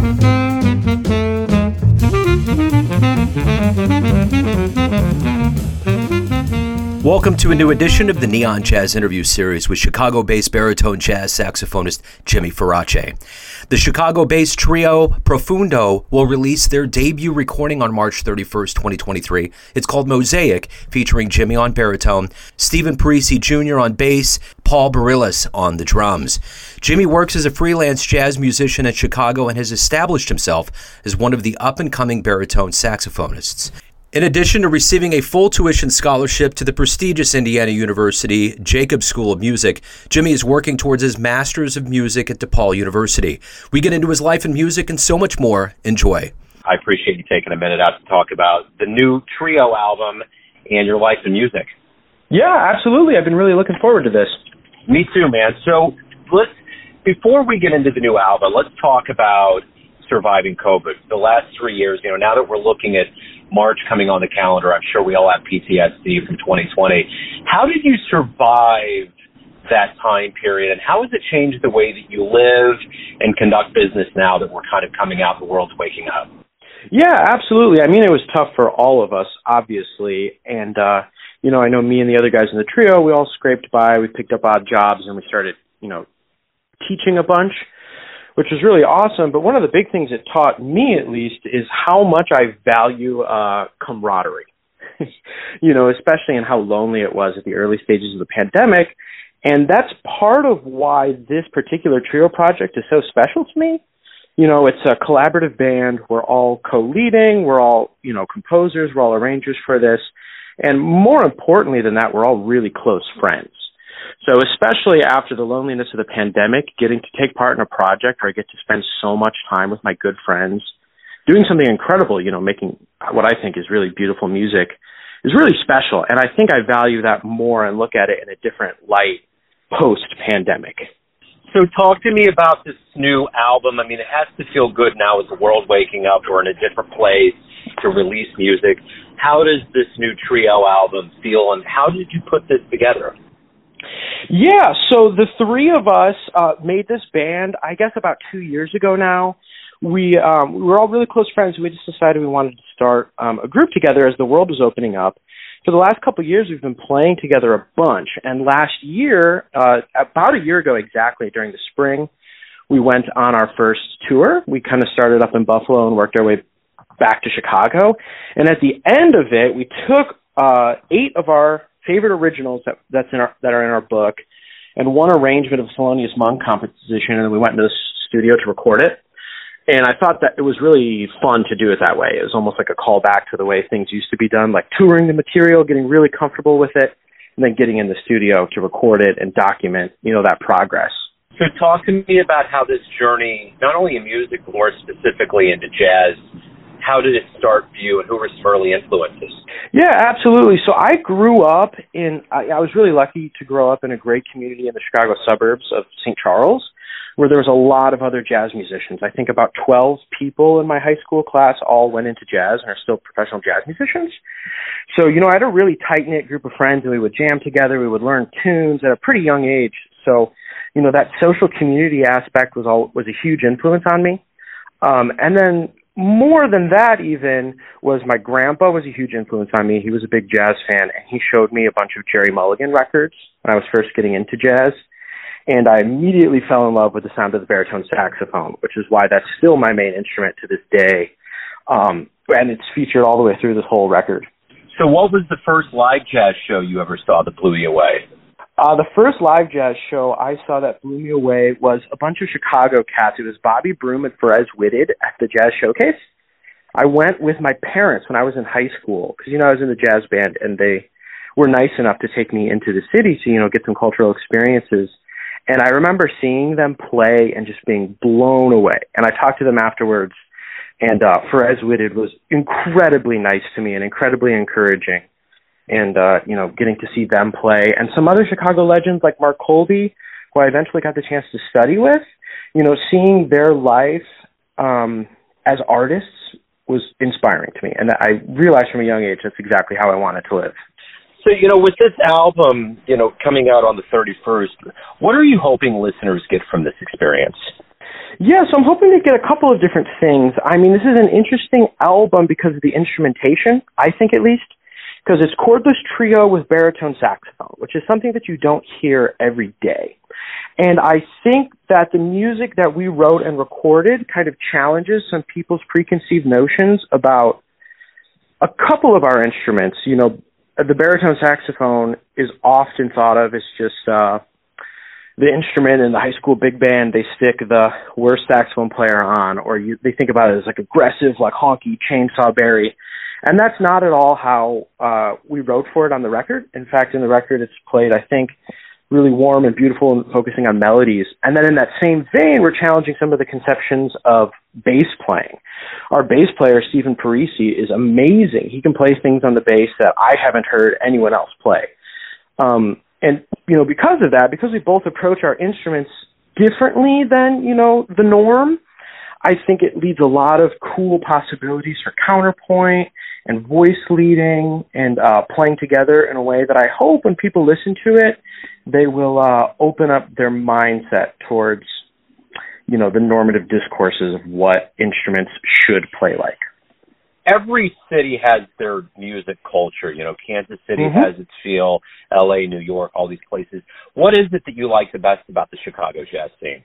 Música Welcome to a new edition of the Neon Jazz Interview Series with Chicago based baritone jazz saxophonist Jimmy Farace. The Chicago based trio Profondo will release their debut recording on March 31st, 2023. It's called Mosaic, featuring Jimmy on baritone, Stephen Parisi Jr. on bass, Paul Barillas on the drums. Jimmy works as a freelance jazz musician in Chicago and has established himself as one of the up and coming baritone saxophonists. In addition to receiving a full tuition scholarship to the prestigious Indiana University Jacobs School of Music, Jimmy is working towards his Master's of Music at DePaul University. We get into his life in music and so much more. Enjoy. I appreciate you taking a minute out to talk about the new trio album and your life in music. Yeah, absolutely. I've been really looking forward to this. Me too, man. So let's before we get into the new album, let's talk about surviving COVID. The last three years, you know, now that we're looking at March coming on the calendar, I'm sure we all have PTSD from 2020. How did you survive that time period, and how has it changed the way that you live and conduct business now that we're kind of coming out, the world's waking up? Yeah, absolutely. I mean, it was tough for all of us, obviously, and uh, you know, I know me and the other guys in the trio, we all scraped by, we picked up odd jobs, and we started, you know, teaching a bunch which was really awesome. But one of the big things it taught me, at least, is how much I value uh, camaraderie. you know, especially in how lonely it was at the early stages of the pandemic. And that's part of why this particular trio project is so special to me. You know, it's a collaborative band. We're all co-leading. We're all, you know, composers. We're all arrangers for this. And more importantly than that, we're all really close friends. So especially after the loneliness of the pandemic, getting to take part in a project where I get to spend so much time with my good friends, doing something incredible, you know, making what I think is really beautiful music is really special. And I think I value that more and look at it in a different light post pandemic. So talk to me about this new album. I mean, it has to feel good now with the world waking up. We're in a different place to release music. How does this new trio album feel and how did you put this together? Yeah, so the three of us uh, made this band, I guess, about two years ago now. We um, we were all really close friends. We just decided we wanted to start um, a group together as the world was opening up. For the last couple of years, we've been playing together a bunch. And last year, uh, about a year ago exactly, during the spring, we went on our first tour. We kind of started up in Buffalo and worked our way back to Chicago. And at the end of it, we took uh, eight of our favorite originals that that's in our that are in our book, and one arrangement of Thelonious Monk composition, and we went into the studio to record it. And I thought that it was really fun to do it that way. It was almost like a callback to the way things used to be done, like touring the material, getting really comfortable with it, and then getting in the studio to record it and document, you know, that progress. So talk to me about how this journey, not only in music, but more specifically into jazz, how did it start for you and who were some early influences? Yeah, absolutely. So I grew up in, I, I was really lucky to grow up in a great community in the Chicago suburbs of St. Charles where there was a lot of other jazz musicians. I think about 12 people in my high school class all went into jazz and are still professional jazz musicians. So, you know, I had a really tight knit group of friends and we would jam together. We would learn tunes at a pretty young age. So, you know, that social community aspect was all, was a huge influence on me. Um, and then more than that even was my grandpa was a huge influence on me. He was a big jazz fan and he showed me a bunch of Gerry Mulligan records when I was first getting into jazz. And I immediately fell in love with the sound of the baritone saxophone, which is why that's still my main instrument to this day. Um, and it's featured all the way through this whole record. So what was the first live jazz show you ever saw that blew you away? Uh, the first live jazz show I saw that blew me away was a bunch of Chicago cats. It was Bobby Broom and Pharez Whitted at the Jazz Showcase. I went with my parents when I was in high school because you know I was in the jazz band and they were nice enough to take me into the city to you know get some cultural experiences. And I remember seeing them play and just being blown away. And I talked to them afterwards, and uh, Pharez Whitted was incredibly nice to me and incredibly encouraging and uh, you know, getting to see them play, and some other Chicago legends like Mark Colby, who I eventually got the chance to study with. You know, seeing their life um, as artists was inspiring to me, and I realized from a young age that's exactly how I wanted to live. So, you know, with this album, you know, coming out on the 31st, what are you hoping listeners get from this experience? Yeah, so I'm hoping to get a couple of different things. I mean, this is an interesting album because of the instrumentation, I think at least, because it's chordless trio with baritone saxophone, which is something that you don't hear every day. And I think that the music that we wrote and recorded kind of challenges some people's preconceived notions about a couple of our instruments. You know, the baritone saxophone is often thought of as just uh, the instrument in the high school big band they stick the worst saxophone player on, or you, they think about it as like aggressive, like honky chainsaw Barry. And that's not at all how uh, we wrote for it on the record. In fact, in the record, it's played, I think, really warm and beautiful and focusing on melodies. And then in that same vein, we're challenging some of the conceptions of bass playing. Our bass player, Stephen Parisi, is amazing. He can play things on the bass that I haven't heard anyone else play. Um, and, you know, because of that, because we both approach our instruments differently than, you know, the norm, I think it leaves a lot of cool possibilities for counterpoint and voice leading and uh, playing together in a way that I hope when people listen to it, they will uh, open up their mindset towards, you know, the normative discourses of what instruments should play like. Every city has their music culture. You know, Kansas City mm-hmm. has its feel, L.A., New York, all these places. What is it that you like the best about the Chicago jazz scene?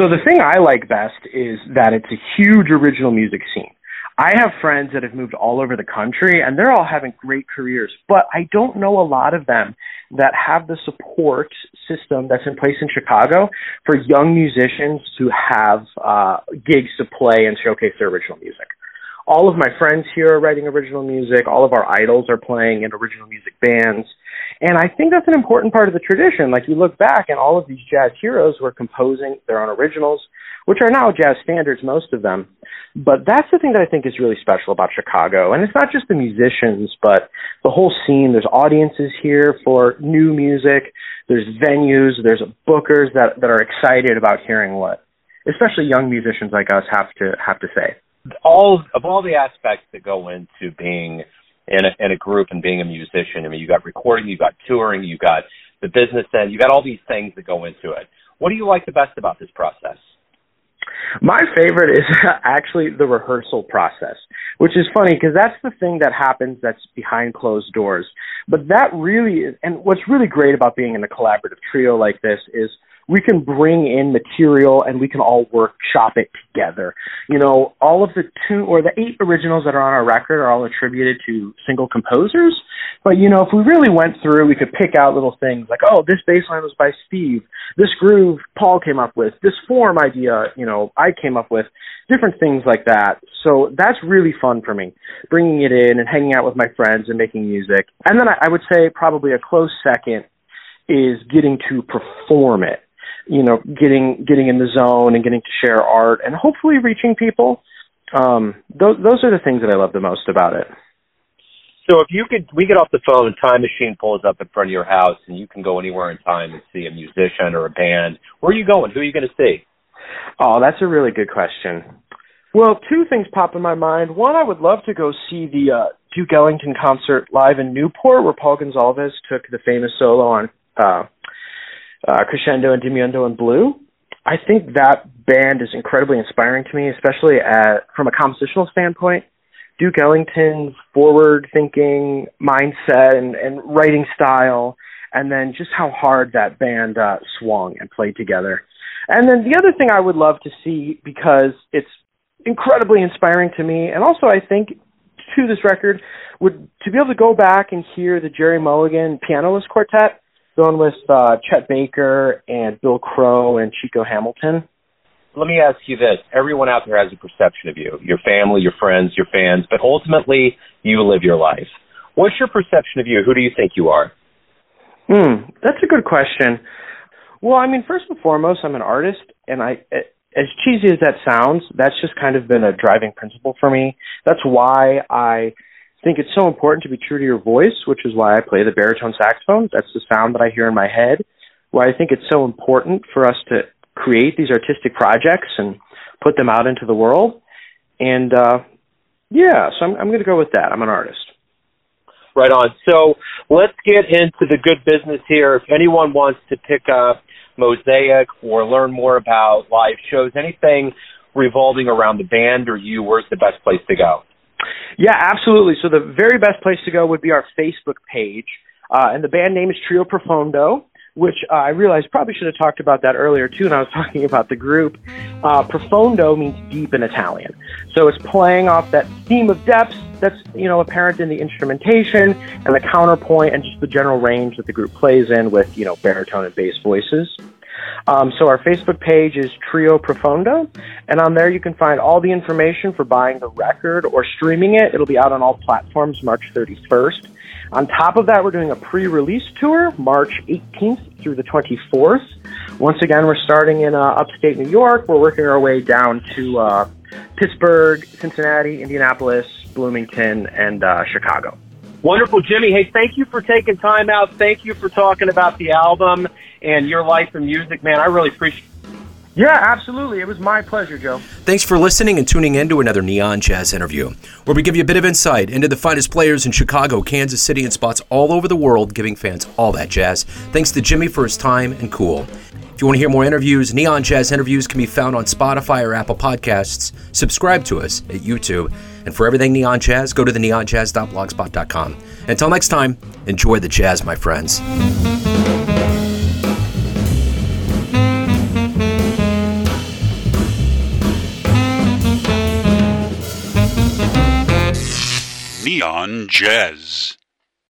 So the thing I like best is that it's a huge original music scene. I have friends that have moved all over the country and they're all having great careers, but I don't know a lot of them that have the support system that's in place in Chicago for young musicians to have uh, gigs to play and showcase their original music. All of my friends here are writing original music. All of our idols are playing in original music bands. And I think that's an important part of the tradition. Like you look back and all of these jazz heroes were composing their own originals, which are now jazz standards, most of them. But that's the thing that I think is really special about Chicago. And it's not just the musicians, but the whole scene. There's audiences here for new music. There's venues. There's bookers that, that are excited about hearing what, especially young musicians like us have to, have to say. All of all the aspects that go into being in a, in a group and being a musician. I mean, you got recording, you got touring, you got the business end, you got all these things that go into it. What do you like the best about this process? My favorite is actually the rehearsal process, which is funny because that's the thing that happens that's behind closed doors. But that really is, and what's really great about being in a collaborative trio like this is we can bring in material and we can all workshop it together. You know, all of the two or the eight originals that are on our record are all attributed to single composers. But you know, if we really went through, we could pick out little things like, oh, this bass line was by Steve. This groove Paul came up with. This form idea, you know, I came up with. Different things like that. So that's really fun for me, bringing it in and hanging out with my friends and making music. And then I, I would say probably a close second is getting to perform it you know, getting getting in the zone and getting to share art and hopefully reaching people. Um, those those are the things that I love the most about it. So if you could, we get off the phone, and time machine pulls up in front of your house, and you can go anywhere in time and see a musician or a band. Where are you going? Who are you going to see? Oh, that's a really good question. Well, two things pop in my mind. One, I would love to go see the uh, Duke Ellington concert live in Newport, where Paul Gonsalves took the famous solo on uh, uh, Crescendo and Diminuendo in Blue. I think that band is incredibly inspiring to me, especially at, from a compositional standpoint. Duke Ellington's forward-thinking mindset and, and writing style, and then just how hard that band uh, swung and played together. And then the other thing I would love to see because it's incredibly inspiring to me, and also I think to this record would to be able to go back and hear the Gerry Mulligan pianoless quartet going with uh, Chet Baker and Bill Crow and Chico Hamilton. Let me ask you this. Everyone out there has a perception of you, your family, your friends, your fans, but ultimately you live your life. What's your perception of you? Who do you think you are? Hmm, that's a good question. Well, I mean, first and foremost, I'm an artist, and I, as cheesy as that sounds, that's just kind of been a driving principle for me. That's why I think it's so important to be true to your voice, which is why I play the baritone saxophone. That's the sound that I hear in my head. Why I think it's so important for us to create these artistic projects and put them out into the world. And uh, yeah, so I'm, I'm going to go with that. I'm an artist. Right on. So let's get into the good business here. If anyone wants to pick up Mosaic or learn more about live shows, anything revolving around the band or you, where's the best place to go? Yeah, absolutely. So the very best place to go would be our Facebook page. Uh, and the band name is Trio Profondo which uh, I realized probably should have talked about that earlier too. And I was talking about the group. Uh, profondo means deep in Italian, so it's playing off that theme of depth that's you know apparent in the instrumentation and the counterpoint and just the general range that the group plays in with you know baritone and bass voices. Um, so our Facebook page is Trio Profondo, and on there you can find all the information for buying the record or streaming it. It'll be out on all platforms March 31st. On top of that, we're doing a pre-release tour March 18th through the 24th. Once again, we're starting in uh, upstate New York. We're working our way down to uh, Pittsburgh, Cincinnati, Indianapolis, Bloomington, and uh, Chicago. Wonderful, Jimmy. Hey, thank you for taking time out. Thank you for talking about the album and your life and music, man. I really appreciate yeah, absolutely. It was my pleasure, Joe. Thanks for listening and tuning in to another Neon Jazz interview, where we give you a bit of insight into the finest players in Chicago, Kansas City, and spots all over the world, giving fans all that jazz. Thanks to Jimmy for his time and cool. If you want to hear more interviews, Neon Jazz interviews can be found on Spotify or Apple Podcasts. Subscribe to us at YouTube. And for everything Neon Jazz, go to the neonjazz.blogspot.com. Until next time, enjoy the jazz, my friends. Neon Jazz.